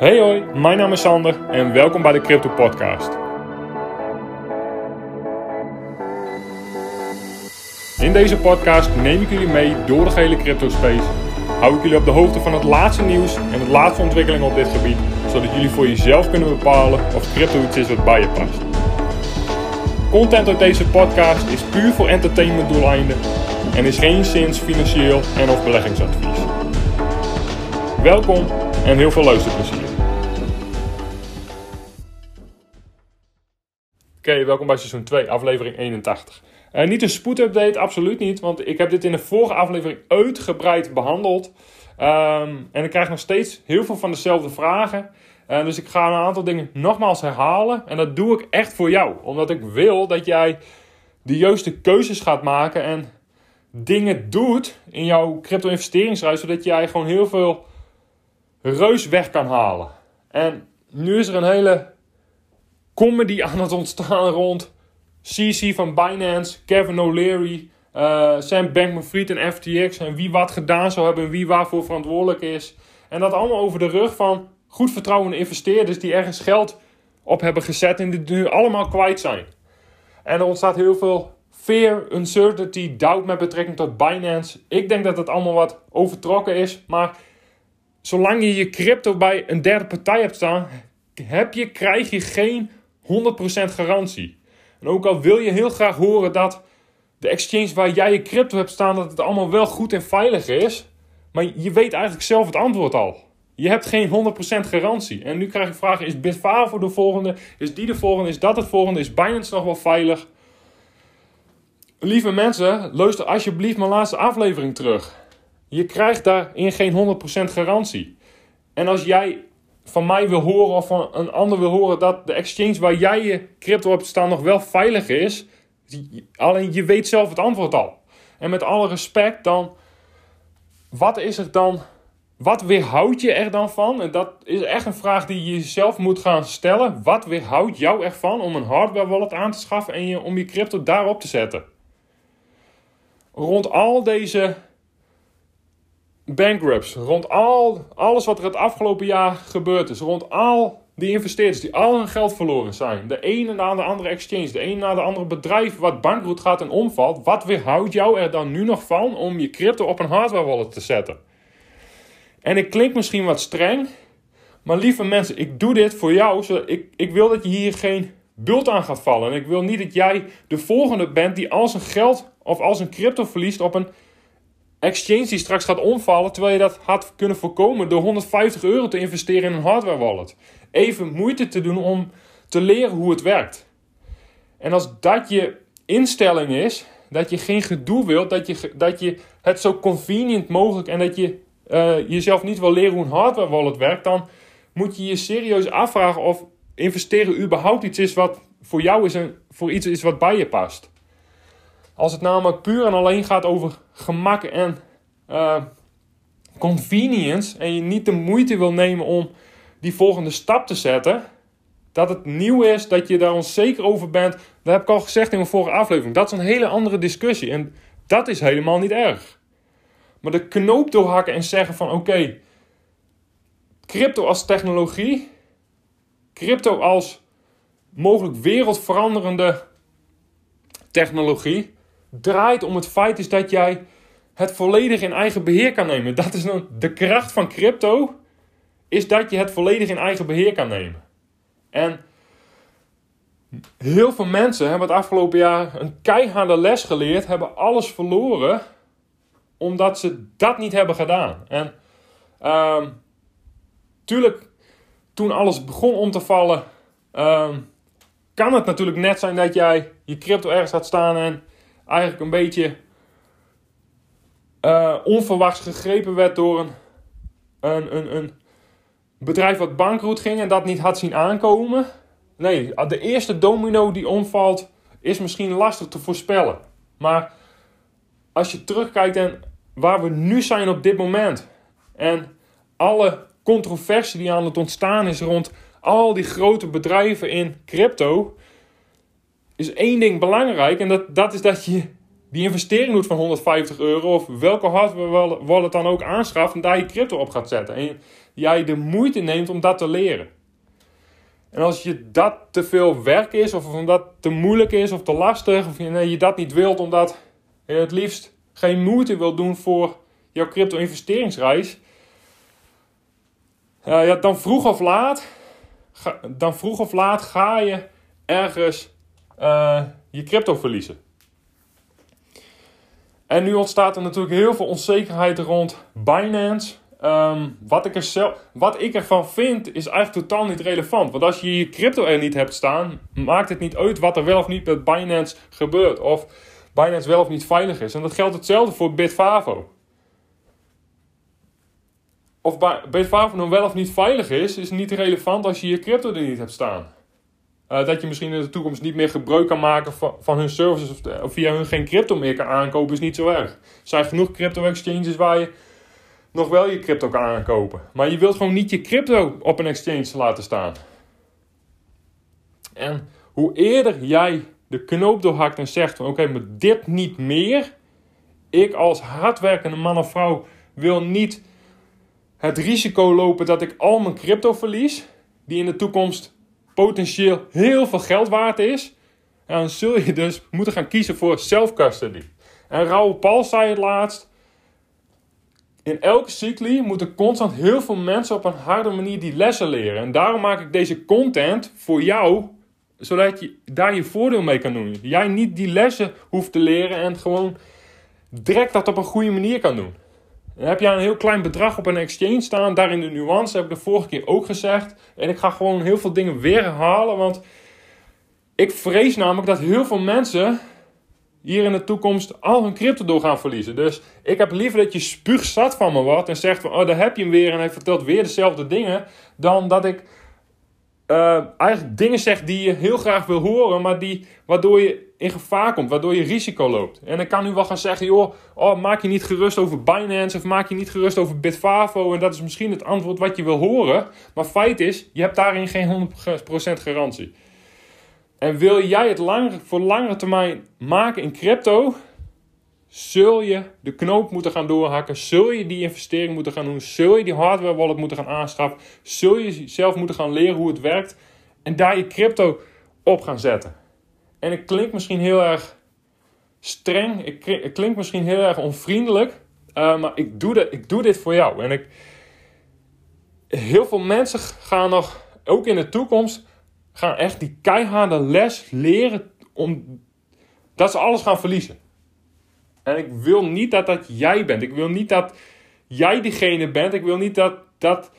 Hey hoi, mijn naam is Sander en welkom bij de Crypto Podcast. In deze podcast neem ik jullie mee door de gehele crypto space. Hou ik jullie op de hoogte van het laatste nieuws en de laatste ontwikkelingen op dit gebied, zodat jullie voor jezelf kunnen bepalen of crypto iets is wat bij je past. Content uit deze podcast is puur voor entertainment doeleinden en is geen zins financieel en of beleggingsadvies. Welkom en heel veel luisterplezier. Oké, welkom bij seizoen 2, aflevering 81. Uh, niet een spoedupdate, absoluut niet, want ik heb dit in de vorige aflevering uitgebreid behandeld. Um, en ik krijg nog steeds heel veel van dezelfde vragen. Uh, dus ik ga een aantal dingen nogmaals herhalen. En dat doe ik echt voor jou, omdat ik wil dat jij de juiste keuzes gaat maken en dingen doet in jouw crypto-investeringsreis, zodat jij gewoon heel veel reus weg kan halen. En nu is er een hele comedy aan het ontstaan rond CC van Binance, Kevin O'Leary, uh, Sam Bankman-Fried en FTX en wie wat gedaan zou hebben en wie waarvoor verantwoordelijk is. En dat allemaal over de rug van goed vertrouwende investeerders die ergens geld op hebben gezet en die nu allemaal kwijt zijn. En er ontstaat heel veel fear, uncertainty, doubt met betrekking tot Binance. Ik denk dat het allemaal wat overtrokken is, maar zolang je je crypto bij een derde partij hebt staan, heb je, krijg je geen 100% garantie. En ook al wil je heel graag horen dat de exchange waar jij je crypto hebt staan, dat het allemaal wel goed en veilig is, maar je weet eigenlijk zelf het antwoord al. Je hebt geen 100% garantie. En nu krijg ik vragen: is Bitfavo de volgende? Is die de volgende? Is dat het volgende? Is Binance nog wel veilig? Lieve mensen, luister alsjeblieft mijn laatste aflevering terug. Je krijgt daarin geen 100% garantie. En als jij van mij wil horen of van een ander wil horen dat de exchange waar jij je crypto hebt staan nog wel veilig is, alleen je weet zelf het antwoord al. En met alle respect dan, wat is er dan, wat weerhoudt je er dan van? En dat is echt een vraag die je jezelf moet gaan stellen. Wat weerhoudt jou ervan om een hardware wallet aan te schaffen en je, om je crypto daarop te zetten? Rond al deze bankrupts, rond al, alles wat er het afgelopen jaar gebeurd is, rond al die investeerders die al hun geld verloren zijn, de ene na de andere exchange, de ene na de andere bedrijf wat bankroet gaat en omvalt, wat weerhoudt jou er dan nu nog van om je crypto op een hardware wallet te zetten? En ik klink misschien wat streng, maar lieve mensen, ik doe dit voor jou. Zodat ik, ik wil dat je hier geen bult aan gaat vallen. En ik wil niet dat jij de volgende bent die al zijn geld of al zijn crypto verliest op een exchange die straks gaat omvallen, terwijl je dat had kunnen voorkomen door 150 euro te investeren in een hardware wallet. Even moeite te doen om te leren hoe het werkt. En als dat je instelling is, dat je geen gedoe wilt, dat je, dat je het zo convenient mogelijk en dat je uh, jezelf niet wil leren hoe een hardware wallet werkt, dan moet je je serieus afvragen of investeren überhaupt iets is wat voor jou is en voor iets is wat bij je past. Als het namelijk puur en alleen gaat over gemak en uh, convenience en je niet de moeite wil nemen om die volgende stap te zetten, dat het nieuw is, dat je daar onzeker over bent, dat heb ik al gezegd in mijn vorige aflevering. Dat is een hele andere discussie en dat is helemaal niet erg. Maar de knoop doorhakken en zeggen van oké, crypto als technologie, crypto als mogelijk wereldveranderende technologie, draait om het feit is dat jij het volledig in eigen beheer kan nemen. Dat is dan de kracht van crypto, is dat je het volledig in eigen beheer kan nemen. En heel veel mensen hebben het afgelopen jaar een keiharde les geleerd, hebben alles verloren, omdat ze dat niet hebben gedaan. En um, tuurlijk, toen alles begon om te vallen, um, kan het natuurlijk net zijn dat jij je crypto ergens had staan en eigenlijk een beetje uh, onverwachts gegrepen werd door een, een, een, een bedrijf wat bankroet ging en dat niet had zien aankomen. Nee, de eerste domino die omvalt is misschien lastig te voorspellen. Maar als je terugkijkt en waar we nu zijn op dit moment en alle controversie die aan het ontstaan is rond al die grote bedrijven in crypto, is één ding belangrijk. En dat, dat is dat je die investering doet van 150 euro, of welke hardware wallet dan ook aanschaft en daar je crypto op gaat zetten. En jij de moeite neemt om dat te leren. En als je dat te veel werk is, of omdat te moeilijk is of te lastig, of je, dat niet wilt omdat je het liefst geen moeite wilt doen voor jouw crypto-investeringsreis, uh, ja, dan vroeg of laat, dan vroeg of laat ga je ergens uh, je crypto verliezen. En nu ontstaat er natuurlijk heel veel onzekerheid rond Binance. Um, wat, ik er zelf, wat ik ervan vind is eigenlijk totaal niet relevant. Want als je je crypto er niet hebt staan, maakt het niet uit wat er wel of niet met Binance gebeurt. Of Binance wel of niet veilig is. En dat geldt hetzelfde voor Bitfavo. Of Bitfavo nou wel of niet veilig is, is niet relevant als je je crypto er niet hebt staan. Uh, dat je misschien in de toekomst niet meer gebruik kan maken van, hun services of, of, via hun geen crypto meer kan aankopen, is niet zo erg. Er zijn genoeg crypto exchanges waar je nog wel je crypto kan aankopen. Maar je wilt gewoon niet je crypto op een exchange laten staan. En hoe eerder jij de knoop doorhakt en zegt van oké, maar dit niet meer. Ik als hardwerkende man of vrouw wil niet het risico lopen dat ik al mijn crypto verlies. Die in de toekomst potentieel heel veel geld waard is. Dan zul je dus moeten gaan kiezen voor self-custody. En Raoul Paul zei het laatst. In elke cycli moeten constant heel veel mensen op een harde manier die lessen leren. En daarom maak ik deze content voor jou, zodat je daar je voordeel mee kan doen. Jij niet die lessen hoeft te leren en gewoon direct dat op een goede manier kan doen. Dan heb je een heel klein bedrag op een exchange staan, daarin de nuance, heb ik de vorige keer ook gezegd. En ik ga gewoon heel veel dingen weer herhalen, want ik vrees namelijk dat heel veel mensen hier in de toekomst al hun crypto door gaan verliezen. Dus ik heb liever dat je spuugzat van me wordt en zegt van, oh daar heb je hem weer en hij vertelt weer dezelfde dingen, dan dat ik uh, eigenlijk dingen zeg die je heel graag wil horen, maar die, waardoor je in gevaar komt, waardoor je risico loopt. En ik kan nu wel gaan zeggen, joh, oh, maak je niet gerust over Binance of maak je niet gerust over Bitfavo en dat is misschien het antwoord wat je wil horen. Maar feit is, je hebt daarin geen 100% garantie. En wil jij het lang, voor langere termijn maken in crypto, zul je de knoop moeten gaan doorhakken. Zul je die investering moeten gaan doen. Zul je die hardware wallet moeten gaan aanschaffen. Zul je zelf moeten gaan leren hoe het werkt. En daar je crypto op gaan zetten. En ik klink misschien heel erg streng. Ik klink misschien heel erg onvriendelijk. Uh, maar ik doe, ik doe dit voor jou. En ik, heel veel mensen gaan nog, ook in de toekomst, gaan echt die keiharde les leren. Om, dat ze alles gaan verliezen. En ik wil niet dat dat jij bent. Ik wil niet dat jij diegene bent. Ik wil niet dat, dat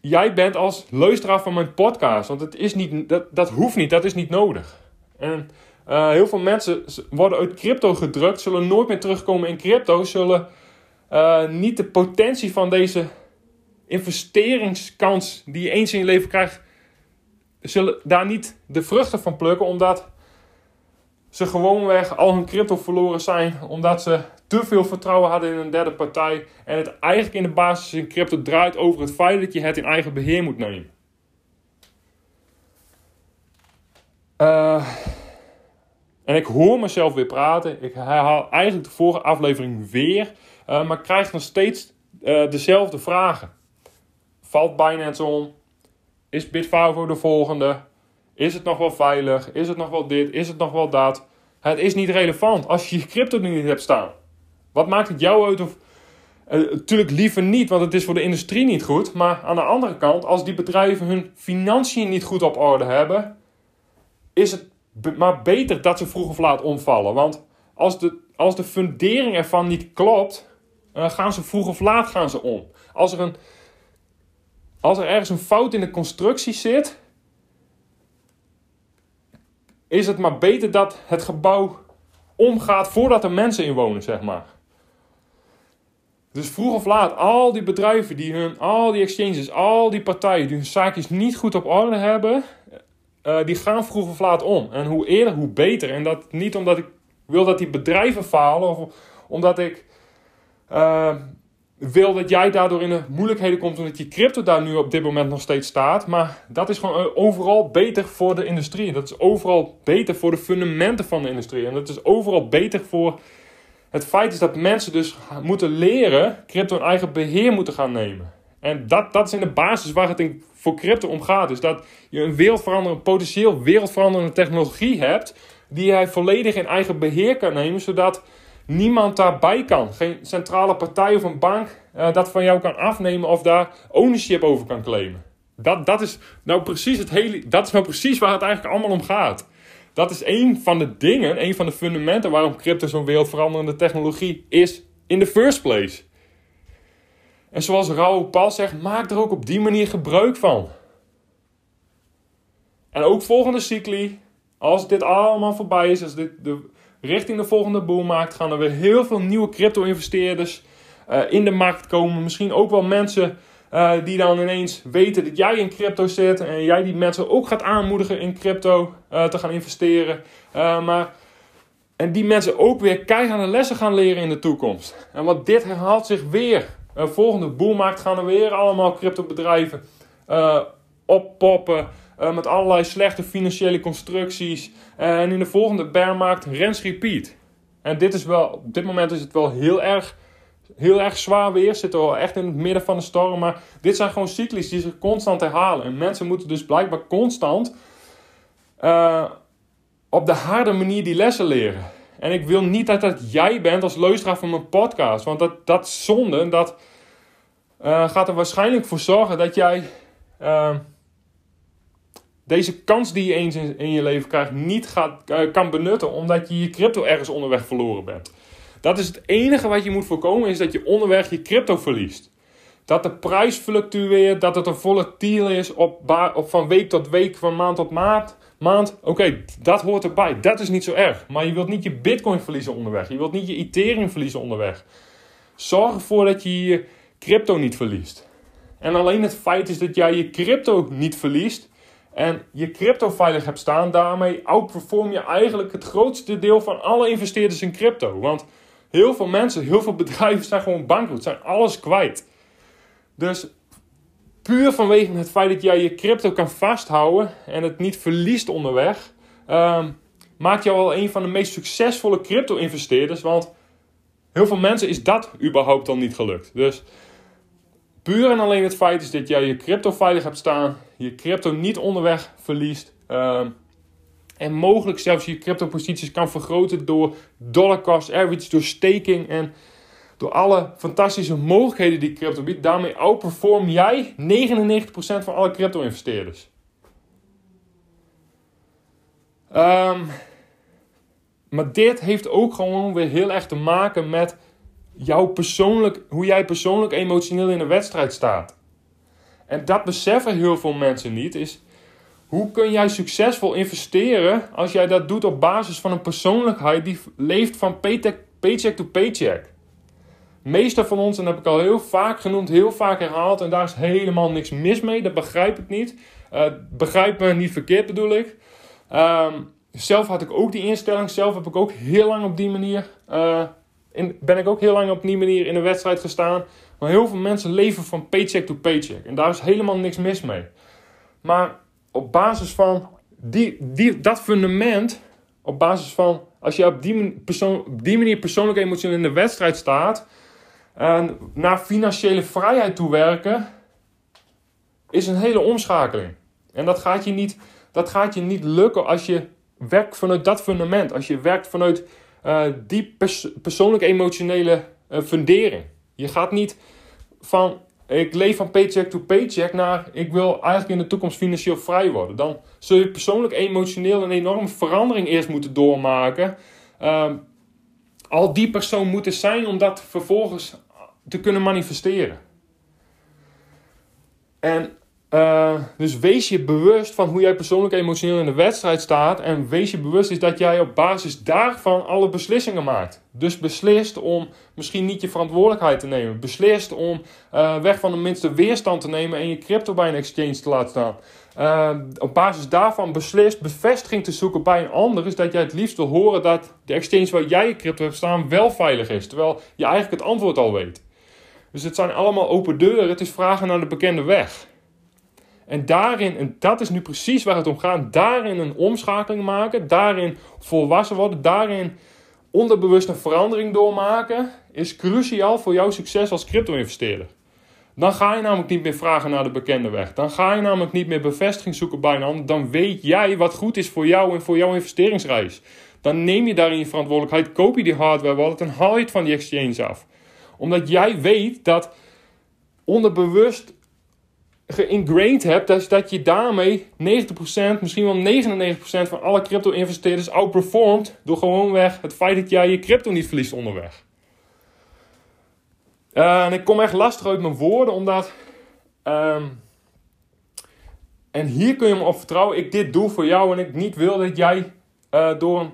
jij bent als luisteraar van mijn podcast. Want het is niet, dat, dat hoeft niet, dat is niet nodig. En uh, heel veel mensen worden uit crypto gedrukt, zullen nooit meer terugkomen in crypto, zullen uh, niet de potentie van deze investeringskans die je eens in je leven krijgt, zullen daar niet de vruchten van plukken, omdat ze gewoonweg al hun crypto verloren zijn. Omdat ze te veel vertrouwen hadden in een derde partij. En het eigenlijk in de basis in crypto draait over het feit dat je het in eigen beheer moet nemen. Uh, en ik hoor mezelf weer praten. Ik herhaal eigenlijk de vorige aflevering weer. Uh, maar krijg nog steeds uh, dezelfde vragen. Valt Binance om? Is Bitfavo de volgende? Is het nog wel veilig? Is het nog wel dit? Is het nog wel dat? Het is niet relevant als je je crypto nu niet hebt staan. Wat maakt het jou uit of... Natuurlijk liever niet, want het is voor de industrie niet goed. Maar aan de andere kant, als die bedrijven hun financiën niet goed op orde hebben... is het maar beter dat ze vroeg of laat omvallen. Want als de, als de fundering ervan niet klopt... Gaan ze vroeg of laat gaan ze om. Als er, een, als er ergens een fout in de constructie zit is het maar beter dat het gebouw omgaat voordat er mensen in wonen, zeg maar. Dus vroeg of laat, al die bedrijven die hun, al die exchanges, al die partijen die hun zaakjes niet goed op orde hebben, uh, die gaan vroeg of laat om. En hoe eerder, hoe beter. En dat niet omdat ik wil dat die bedrijven falen of omdat ik uh, wil dat jij daardoor in de moeilijkheden komt omdat je crypto daar nu op dit moment nog steeds staat. Maar dat is gewoon overal beter voor de industrie. Dat is overal beter voor de fundamenten van de industrie. En dat is overal beter voor het feit is dat mensen dus moeten leren crypto een eigen beheer moeten gaan nemen. En dat, dat is in de basis waar het in, voor crypto om gaat. Dus dat je een wereldveranderende, potentieel wereldveranderende technologie hebt. Die jij volledig in eigen beheer kan nemen. Zodat niemand daarbij kan. Geen centrale partij of een bank uh, dat van jou kan afnemen of daar ownership over kan claimen. Dat, dat, is nou precies het hele, dat is nou precies waar het eigenlijk allemaal om gaat. Dat is een van de dingen, een van de fundamenten waarom crypto zo'n wereldveranderende technologie is in the first place. En zoals Raoul Paul zegt, maak er ook op die manier gebruik van. En ook volgende cycli, als dit allemaal voorbij is, als dit de richting de volgende boom maakt, gaan er weer heel veel nieuwe crypto-investeerders uh, in de markt komen. Misschien ook wel mensen uh, die dan ineens weten dat jij in crypto zit en jij die mensen ook gaat aanmoedigen in crypto uh, te gaan investeren. maar, en die mensen ook weer keiharde lessen gaan leren in de toekomst. En want dit herhaalt zich weer. Volgende boelmarkt gaan er weer allemaal cryptobedrijven oppoppen. met allerlei slechte financiële constructies. en in de volgende bearmarkt rens repeat. En dit is wel, op dit moment is het wel heel erg heel erg zwaar weer. Zitten we echt in het midden van de storm. Maar dit zijn gewoon cyclies die zich constant herhalen. En mensen moeten dus blijkbaar constant uh, op de harde manier die lessen leren. En ik wil niet dat dat jij bent als luisteraar van mijn podcast. Want dat, dat zonde, dat uh, gaat er waarschijnlijk voor zorgen dat jij uh, deze kans die je eens in, je leven krijgt niet gaat, kan benutten. Omdat je je crypto ergens onderweg verloren bent. Dat is het enige wat je moet voorkomen, is dat je onderweg je crypto verliest. Dat de prijs fluctueert, dat het een volatiel is op, op van week tot week, van maand tot maand. Maand. Oké, dat hoort erbij. Dat is niet zo erg. Maar je wilt niet je bitcoin verliezen onderweg. Je wilt niet je ethereum verliezen onderweg. Zorg ervoor dat je je crypto niet verliest. En alleen het feit is dat jij je crypto niet verliest en je crypto veilig hebt staan, daarmee outperform je eigenlijk het grootste deel van alle investeerders in crypto. Want Heel veel mensen, heel veel bedrijven zijn gewoon bankroet, zijn alles kwijt. Dus puur vanwege het feit dat jij je crypto kan vasthouden en het niet verliest onderweg, um, maakt jou al een van de meest succesvolle crypto-investeerders. Want heel veel mensen is dat überhaupt al niet gelukt. Dus puur en alleen het feit is dat jij je crypto veilig hebt staan, je crypto niet onderweg verliest. Um, en mogelijk zelfs je crypto-posities kan vergroten door dollar cost average, door staking en door alle fantastische mogelijkheden die crypto biedt. Daarmee outperform jij 99% van alle crypto-investeerders. Um, maar dit heeft ook gewoon weer heel erg te maken met jouw persoonlijk, hoe jij persoonlijk emotioneel in een wedstrijd staat. En dat beseffen heel veel mensen niet. Is hoe kun jij succesvol investeren als jij dat doet op basis van een persoonlijkheid die leeft van paycheck to paycheck? Meeste van ons, en dat heb ik al heel vaak genoemd, heel vaak herhaald, en daar is helemaal niks mis mee, dat begrijp ik niet. Uh, begrijp me niet verkeerd bedoel ik. Um, zelf had ik ook die instelling, zelf heb ik ook heel lang op die manier, uh, in, ben ik ook heel lang op die manier in een wedstrijd gestaan. Maar heel veel mensen leven van paycheck to paycheck, en daar is helemaal niks mis mee. Maar op basis van die, die, dat fundament, op basis van als je op die, persoon, op die manier persoonlijk emotioneel in de wedstrijd staat, en naar financiële vrijheid toe werken, is een hele omschakeling. En dat gaat je niet, dat gaat je niet lukken als je werkt vanuit dat fundament. Als je werkt vanuit uh, die pers persoonlijk emotionele uh, fundering. Je gaat niet van ik leef van paycheck to paycheck naar ik wil eigenlijk in de toekomst financieel vrij worden. Dan zul je persoonlijk emotioneel een enorme verandering eerst moeten doormaken. Um, al die persoon moeten zijn om dat vervolgens te kunnen manifesteren. En uh, dus wees je bewust van hoe jij persoonlijk emotioneel in de wedstrijd staat. En wees je bewust is dat jij op basis daarvan alle beslissingen maakt. Dus beslist om misschien niet je verantwoordelijkheid te nemen. Beslist om uh, weg van de minste weerstand te nemen en je crypto bij een exchange te laten staan. Uh, op basis daarvan beslist bevestiging te zoeken bij een ander. Is dat jij het liefst wil horen dat de exchange waar jij je crypto hebt staan wel veilig is. Terwijl je eigenlijk het antwoord al weet. Dus het zijn allemaal open deuren. Het is vragen naar de bekende weg. En daarin, en dat is nu precies waar het om gaat, daarin een omschakeling maken, daarin volwassen worden, daarin onderbewust een verandering doormaken, is cruciaal voor jouw succes als crypto-investeerder. Dan ga je namelijk niet meer vragen naar de bekende weg. Dan ga je namelijk niet meer bevestiging zoeken bij een ander. Dan weet jij wat goed is voor jou en voor jouw investeringsreis. Dan neem je daarin je verantwoordelijkheid, koop je die hardware wallet en haal je het van die exchange af. Omdat jij weet dat onderbewust geïngrained hebt, dat, dat je daarmee 90%, misschien wel 99% van alle crypto-investeerders outperformt door gewoonweg het feit dat jij je crypto niet verliest onderweg. Uh, en ik kom echt lastig uit mijn woorden, omdat. Um, en hier kun je me op vertrouwen. Ik dit doe voor jou en ik niet wil dat jij uh, door een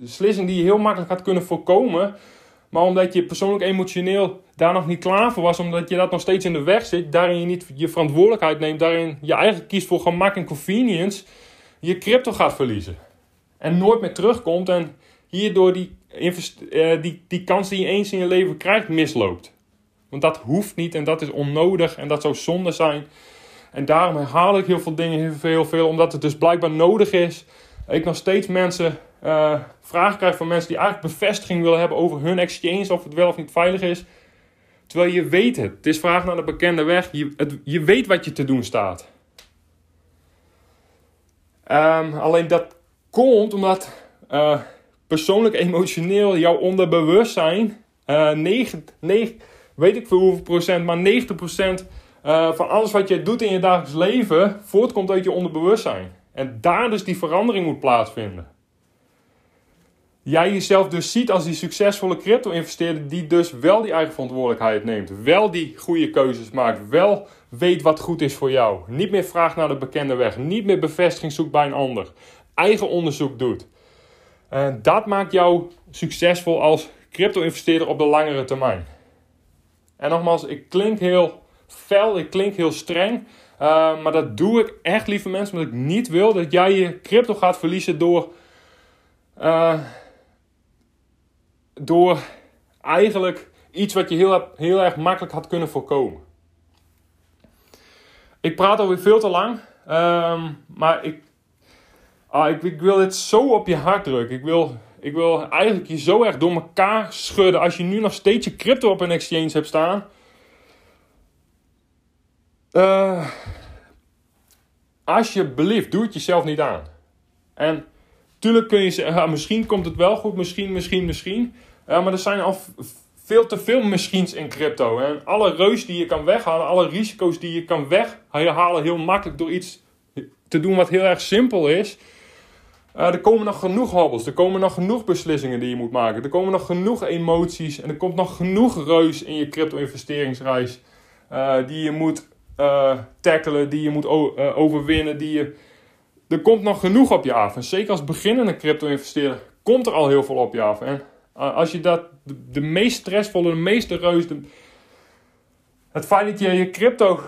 beslissing die je heel makkelijk had kunnen voorkomen. Maar omdat je persoonlijk emotioneel daar nog niet klaar voor was, omdat je dat nog steeds in de weg zit, daarin je niet je verantwoordelijkheid neemt, daarin je eigen kiest voor gemak en convenience, je crypto gaat verliezen. En nooit meer terugkomt en hierdoor die, uh, die, die kans die je eens in je leven krijgt misloopt. Want dat hoeft niet en dat is onnodig en dat zou zonde zijn. En daarom herhaal ik heel veel dingen heel veel, veel omdat het dus blijkbaar nodig is. Ik nog steeds mensen uh, vragen krijg van mensen die eigenlijk bevestiging willen hebben over hun exchange, of het wel of niet veilig is. Terwijl je weet het. Het is vraag naar de bekende weg. Je, je weet wat je te doen staat. Um, alleen dat komt omdat uh, persoonlijk emotioneel jouw onderbewustzijn uh, 9, 9, weet ik veel hoeveel procent, maar 90 procent van alles wat je doet in je dagelijks leven voortkomt uit je onderbewustzijn. En daar dus die verandering moet plaatsvinden. Jij jezelf dus ziet als die succesvolle crypto-investeerder die dus wel die eigen verantwoordelijkheid neemt. Wel die goede keuzes maakt. Wel weet wat goed is voor jou. Niet meer vraagt naar de bekende weg. Niet meer bevestiging zoekt bij een ander. Eigen onderzoek doet. En dat maakt jou succesvol als crypto-investeerder op de langere termijn. En nogmaals, ik klink heel fel, ik klink heel streng. Uh, maar dat doe ik echt, lieve mensen, omdat ik niet wil dat jij je crypto gaat verliezen door. Uh, door eigenlijk iets wat je heel, heel erg makkelijk had kunnen voorkomen. Ik praat alweer veel te lang, um, maar ik, ah, ik, ik, wil dit zo op je hart drukken. Ik wil, ik wil eigenlijk je zo erg door elkaar schudden als je nu nog steeds je crypto op een exchange hebt staan. Uh, alsjeblieft, doe het jezelf niet aan. En tuurlijk kun je zeggen, misschien komt het wel goed, misschien, misschien, misschien. maar er zijn al veel te veel machines in crypto. En alle reus die je kan weghalen, alle risico's die je kan weghalen heel makkelijk door iets te doen wat heel erg simpel is. Uh, er komen nog genoeg hobbels, er komen nog genoeg beslissingen die je moet maken. Er komen nog genoeg emoties en er komt nog genoeg reus in je crypto-investeringsreis. Uh, die je moet uh, tackelen, die je moet overwinnen. Die je... Er komt nog genoeg op je af. En zeker als beginnende crypto-investeerder komt er al heel veel op je af. En als je dat, de, meest stressvolle, de meeste reus, het feit dat je je crypto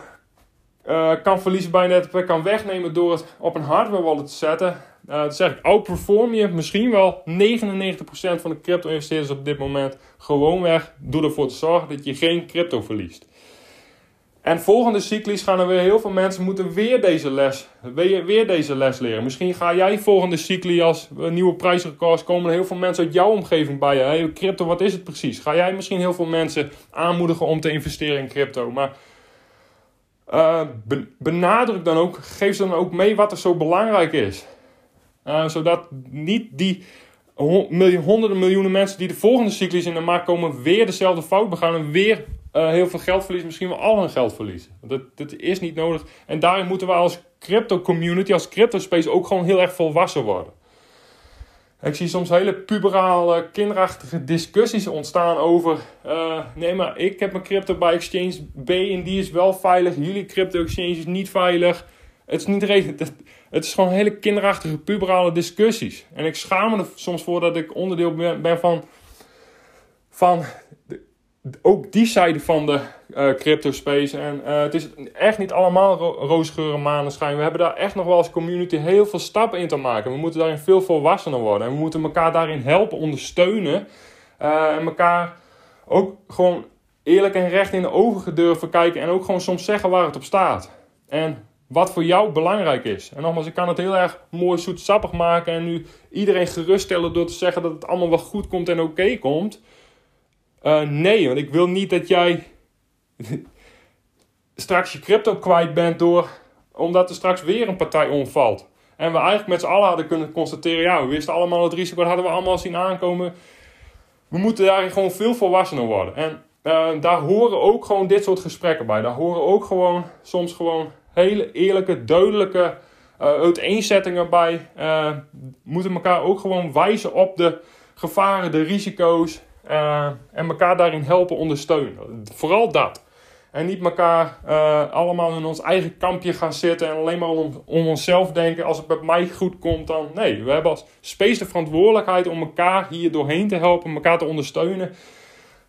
kan verliezen bij net kan wegnemen door het op een hardware wallet te zetten. Uh, zeg ik, outperform je misschien wel 99% van de crypto-investeerders op dit moment gewoon weg door ervoor te zorgen dat je geen crypto verliest. En volgende cyclus gaan er weer heel veel mensen moeten weer deze les, weer, weer deze les leren. Misschien ga jij volgende cycli als nieuwe prijsrecords komen heel veel mensen uit jouw omgeving bij je. Hey, crypto, wat is het precies? Ga jij misschien heel veel mensen aanmoedigen om te investeren in crypto? Maar uh, benadruk dan ook, geef ze dan ook mee wat er zo belangrijk is. Uh, zodat niet die honderden miljoenen mensen die de volgende cyclus in de markt komen weer dezelfde fout begaan en weer uh, heel veel geld verliezen, misschien wel al hun geld verliezen. Dat, dat is niet nodig. En daarin moeten we als crypto community, als crypto space ook gewoon heel erg volwassen worden. Ik zie soms hele puberale, kinderachtige discussies ontstaan over. Uh, nee, maar ik heb mijn crypto bij exchange B en die is wel veilig. Jullie crypto exchange is niet veilig. Het is, niet het, het is gewoon hele kinderachtige, puberale discussies. En ik schaam me er soms voor dat ik onderdeel ben van, van ook die zijde van de uh, crypto space. En uh, het is echt niet allemaal ro roosgeuren maneschijn. We hebben daar echt nog wel als community heel veel stappen in te maken. We moeten daarin veel volwassener worden. En we moeten elkaar daarin helpen, ondersteunen. Uh, en elkaar ook gewoon eerlijk en recht in de ogen durven kijken en ook gewoon soms zeggen waar het op staat. En wat voor jou belangrijk is. En nogmaals, ik kan het heel erg mooi zoetsappig maken en nu iedereen geruststellen door te zeggen dat het allemaal wel goed komt en oké komt. Uh, nee, want ik wil niet dat jij straks je crypto kwijt bent door, omdat er straks weer een partij omvalt. En we eigenlijk met z'n allen hadden kunnen constateren, ja, we wisten allemaal het risico, dat hadden we allemaal zien aankomen. We moeten daarin gewoon veel volwassener worden. En uh, daar horen ook gewoon dit soort gesprekken bij. Daar horen ook gewoon soms gewoon hele eerlijke, duidelijke uh, uiteenzettingen bij. Uh, moeten elkaar ook gewoon wijzen op de gevaren, de risico's. Uh, en elkaar daarin helpen ondersteunen. Vooral dat. En niet elkaar allemaal in ons eigen kampje gaan zitten en alleen maar om, om onszelf denken. Als het bij mij goed komt, dan nee. We hebben als space de verantwoordelijkheid om elkaar hier doorheen te helpen, elkaar te ondersteunen.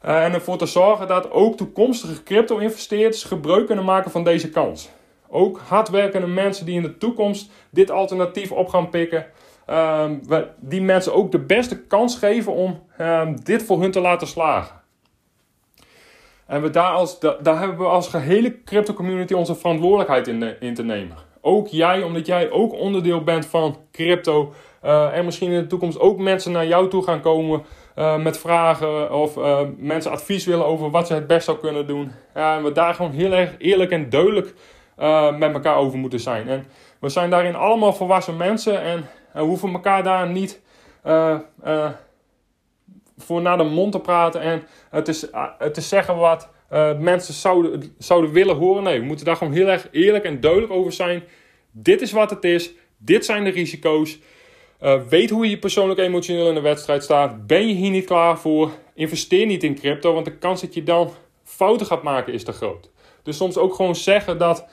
en ervoor te zorgen dat ook toekomstige crypto-investeerders gebruik kunnen maken van deze kans. Ook hardwerkende mensen die in de toekomst dit alternatief op gaan pikken. Um, die mensen ook de beste kans geven om um, dit voor hun te laten slagen. En we daar, als, daar hebben we als gehele crypto community onze verantwoordelijkheid in, in te nemen. Ook jij, omdat jij ook onderdeel bent van crypto. Uh, en misschien in de toekomst ook mensen naar jou toe gaan komen uh, met vragen. Of uh, mensen advies willen over wat ze het best zou kunnen doen. en we daar gewoon heel erg eerlijk en duidelijk met elkaar over moeten zijn. En we zijn daarin allemaal volwassen mensen en we hoeven elkaar daar niet uh, uh, voor naar de mond te praten en het is, te zeggen wat mensen zouden, zouden willen horen. Nee, we moeten daar gewoon heel erg eerlijk en duidelijk over zijn. Dit is wat het is, dit zijn de risico's. weet hoe je persoonlijk emotioneel in de wedstrijd staat. Ben je hier niet klaar voor? Investeer niet in crypto, want de kans dat je dan fouten gaat maken is te groot. Dus soms ook gewoon zeggen dat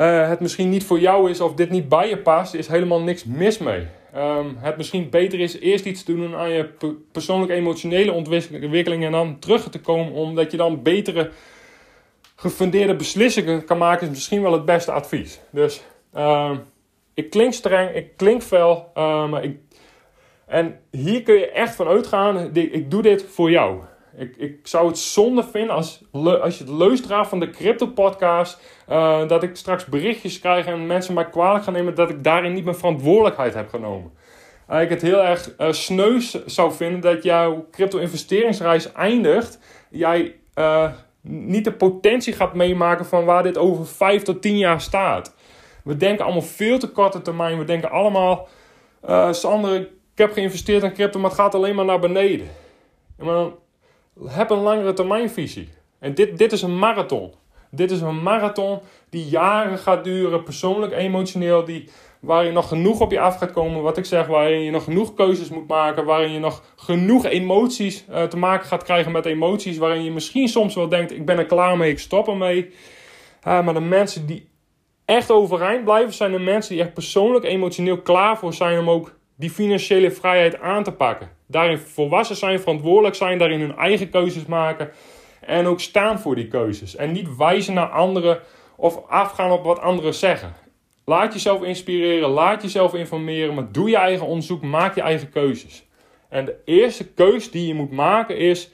uh, het misschien niet voor jou is of dit niet bij je past, is helemaal niks mis mee. Um, het misschien beter is eerst iets te doen aan je persoonlijke emotionele ontwikkeling en dan terug te komen, omdat je dan betere gefundeerde beslissingen kan maken, is misschien wel het beste advies. Dus uh, ik klink streng, ik klink fel, uh, maar ik, en hier kun je echt van uitgaan, ik doe dit voor jou. Ik, ik zou het zonde vinden als, als je het luisteraar van de Crypto Podcast. Uh, dat ik straks berichtjes krijg en mensen mij kwalijk gaan nemen dat ik daarin niet mijn verantwoordelijkheid heb genomen. Uh, ik het heel erg uh, sneus zou vinden dat jouw crypto-investeringsreis eindigt. Jij niet de potentie gaat meemaken van waar dit over 5 tot 10 jaar staat. We denken allemaal veel te korte termijn. We denken allemaal, Sander, ik heb geïnvesteerd in crypto, maar het gaat alleen maar naar beneden. maar dan heb een langere termijnvisie. En dit, dit is een marathon. Dit is een marathon die jaren gaat duren, persoonlijk, emotioneel, die, waar je nog genoeg op je af gaat komen. Wat ik zeg, waarin je nog genoeg keuzes moet maken, waarin je nog genoeg emoties uh, te maken gaat krijgen met emoties, waarin je misschien soms wel denkt, ik ben er klaar mee, ik stop ermee. Uh, maar de mensen die echt overeind blijven, zijn de mensen die echt persoonlijk, emotioneel klaar voor zijn om ook die financiële vrijheid aan te pakken. Daarin volwassen zijn, verantwoordelijk zijn, daarin hun eigen keuzes maken. En ook staan voor die keuzes. En niet wijzen naar anderen of afgaan op wat anderen zeggen. Laat jezelf inspireren, laat jezelf informeren, maar doe je eigen onderzoek, maak je eigen keuzes. En de eerste keus die je moet maken is: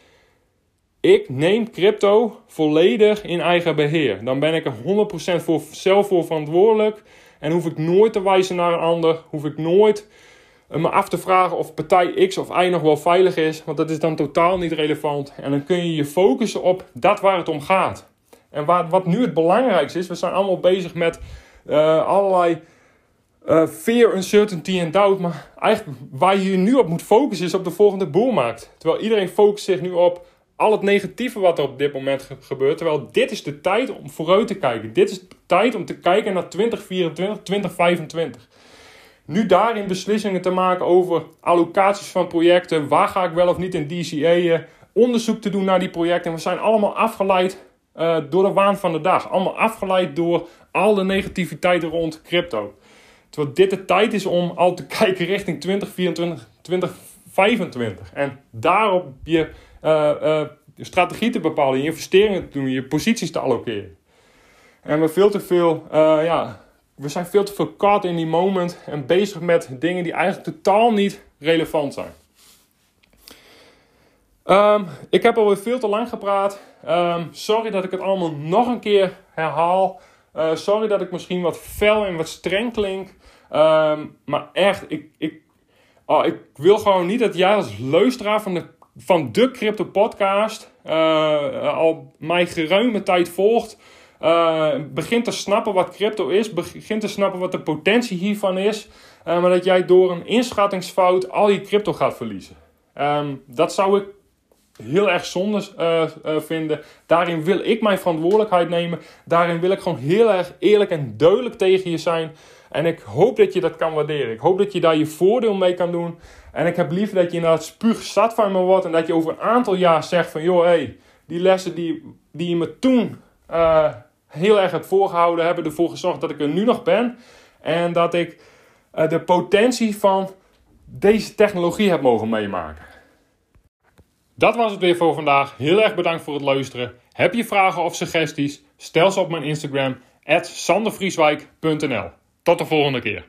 ik neem crypto volledig in eigen beheer. Dan ben ik er 100% voor, zelf voor verantwoordelijk en hoef ik nooit te wijzen naar een ander, hoef ik nooit me af te vragen of partij X of Y nog wel veilig is, want dat is dan totaal niet relevant. En dan kun je je focussen op dat waar het om gaat. En wat, nu het belangrijkste is, we zijn allemaal bezig met uh, allerlei uh, fear, uncertainty en doubt. Maar eigenlijk waar je je nu op moet focussen is op de volgende boelmarkt. Terwijl iedereen focust zich nu op al het negatieve wat er op dit moment gebeurt. Terwijl dit is de tijd om vooruit te kijken. Dit is de tijd om te kijken naar 2024, 2025. Nu daarin beslissingen te maken over allocaties van projecten. Waar ga ik wel of niet in DCA'en? Onderzoek te doen naar die projecten. We zijn allemaal afgeleid uh, door de waan van de dag. Allemaal afgeleid door al de negativiteit rond crypto. Terwijl dit de tijd is om al te kijken richting 2024, 2025. En daarop je uh, strategie te bepalen, je investeringen te doen, je posities te allokeren. En we veel te veel ja, we zijn veel te veel caught in die moment en bezig met dingen die eigenlijk totaal niet relevant zijn. Ehm, ik heb alweer veel te lang gepraat. Ehm, sorry dat ik het allemaal nog een keer herhaal. Uh, sorry dat ik misschien wat fel en wat streng klink. Ehm, maar echt, ik, ik, oh, ik wil gewoon niet dat jij als luisteraar van de, van de Crypto Podcast uh, al mij geruime tijd volgt. Uh, begint te snappen wat crypto is, begint te snappen wat de potentie hiervan is, uh, maar dat jij door een inschattingsfout al je crypto gaat verliezen. Um, dat zou ik heel erg zonde uh, vinden. Daarin wil ik mijn verantwoordelijkheid nemen. Daarin wil ik gewoon heel erg eerlijk en duidelijk tegen je zijn. En ik hoop dat je dat kan waarderen. Ik hoop dat je daar je voordeel mee kan doen. En ik heb liever dat je inderdaad spuug zat van me wordt. En dat je over een aantal jaar zegt van... joh, hey, die lessen die, die je me toen heel erg hebt voorgehouden... hebben ervoor gezorgd dat ik er nu nog ben. En dat ik uh, de potentie van deze technologie heb mogen meemaken. Dat was het weer voor vandaag. Heel erg bedankt voor het luisteren. Heb je vragen of suggesties? Stel ze op mijn Instagram, sandervrieswijk.nl. Tot de volgende keer.